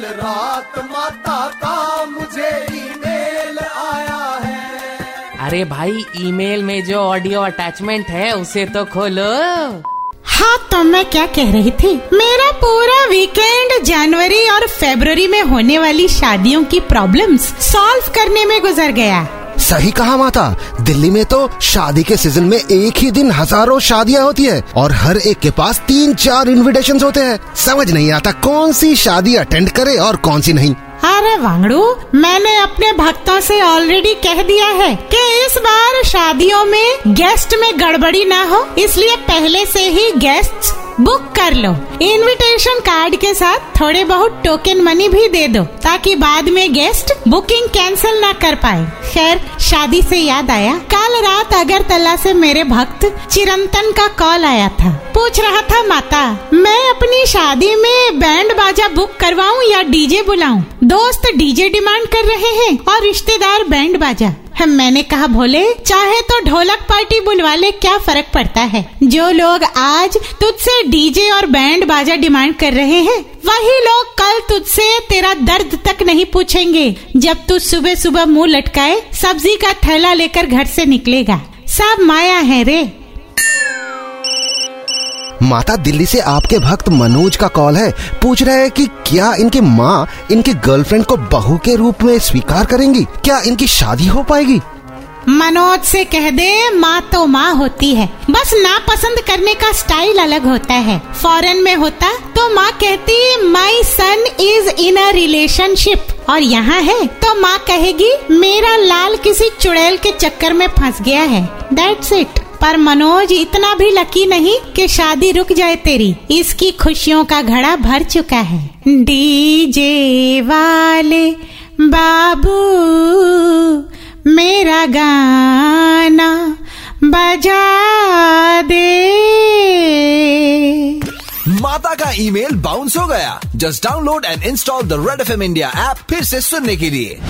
कल रात माता का मुझे ईमेल आया है। अरे भाई ईमेल में जो ऑडियो अटैचमेंट है उसे तो खोलो। हाँ तो मैं क्या कह रही थी? मेरा पूरा वीकेंड जनवरी और फरवरी में होने वाली शादियों की प्रॉब्लम्स सॉल्व करने में गुजर गया। सही कहा माता। दिल्ली में तो शादी के सीज़न में एक ही दिन हज़ारों शादियाँ होती है और हर एक के पास तीन चार इनविटेशन होते हैं। समझ नहीं आता कौन सी शादी अटेंड करे और कौन सी नहीं। अरे वांगड़ू, मैंने अपने भक्तों से ऑलरेडी कह दिया है कि इस बार शादियों में गेस्ट में गड़बड़ी ना हो, इसलिए पहले से ही गेस्ट बुक कर लो। इनविटेशन कार्ड के साथ थोड़े बहुत टोकन मनी भी दे दो, ताकि बाद में गेस्ट बुकिंग कैंसिल ना कर पाए। खैर, शादी से याद आया। कल रात अगरतला से मेरे भक्त चिरंतन का कॉल आया था। पूछ रहा था, माता, मैं अपनी शादी में बैंड बाजा बुक करवाऊं या डीजे बुलाऊं? दोस्त डीजे डिमांड कर रहे हैं और रिश्तेदार बैंड बाजा। मैंने कहा, भोले, चाहे तो ढोलक पार्टी बुलवा ले क्या फ़र्क पड़ता है? जो लोग आज तुझसे डीजे और बैंड बाजा डिमांड कर रहे हैं, वही लोग कल तुझसे तेरा दर्द तक नहीं पूछेंगे। जब तू सुबह सुबह मुँह लटकाए, सब्ज़ी का थैला लेकर घर से निकलेगा। सब माया है रे। माता दिल्ली से आपके भक्त मनोज का कॉल है। पूछ रहे हैं कि क्या इनकी माँ इनकी गर्लफ्रेंड को बहू के रूप में स्वीकार करेंगी? क्या इनकी शादी हो पाएगी? मनोज से कह दे, माँ तो माँ होती है। बस ना पसंद करने का स्टाइल अलग होता है। फॉरेन में होता तो माँ कहती माई सन इज़ इन अ रिलेशनशिप और यहाँ है तो माँ कहेगी, मेरा लाल किसी चुड़ैल के चक्कर में फंस गया है। दैट्स इट पर मनोज, इतना भी लकी नहीं कि शादी रुक जाए तेरी। इसकी खुशियों का घड़ा भर चुका है। डीजे वाले, बाबू, मेरा गाना बजा दे। माता का ईमेल बाउंस हो गया। Just download and install the red F M India app फिर से सुनने के लिए।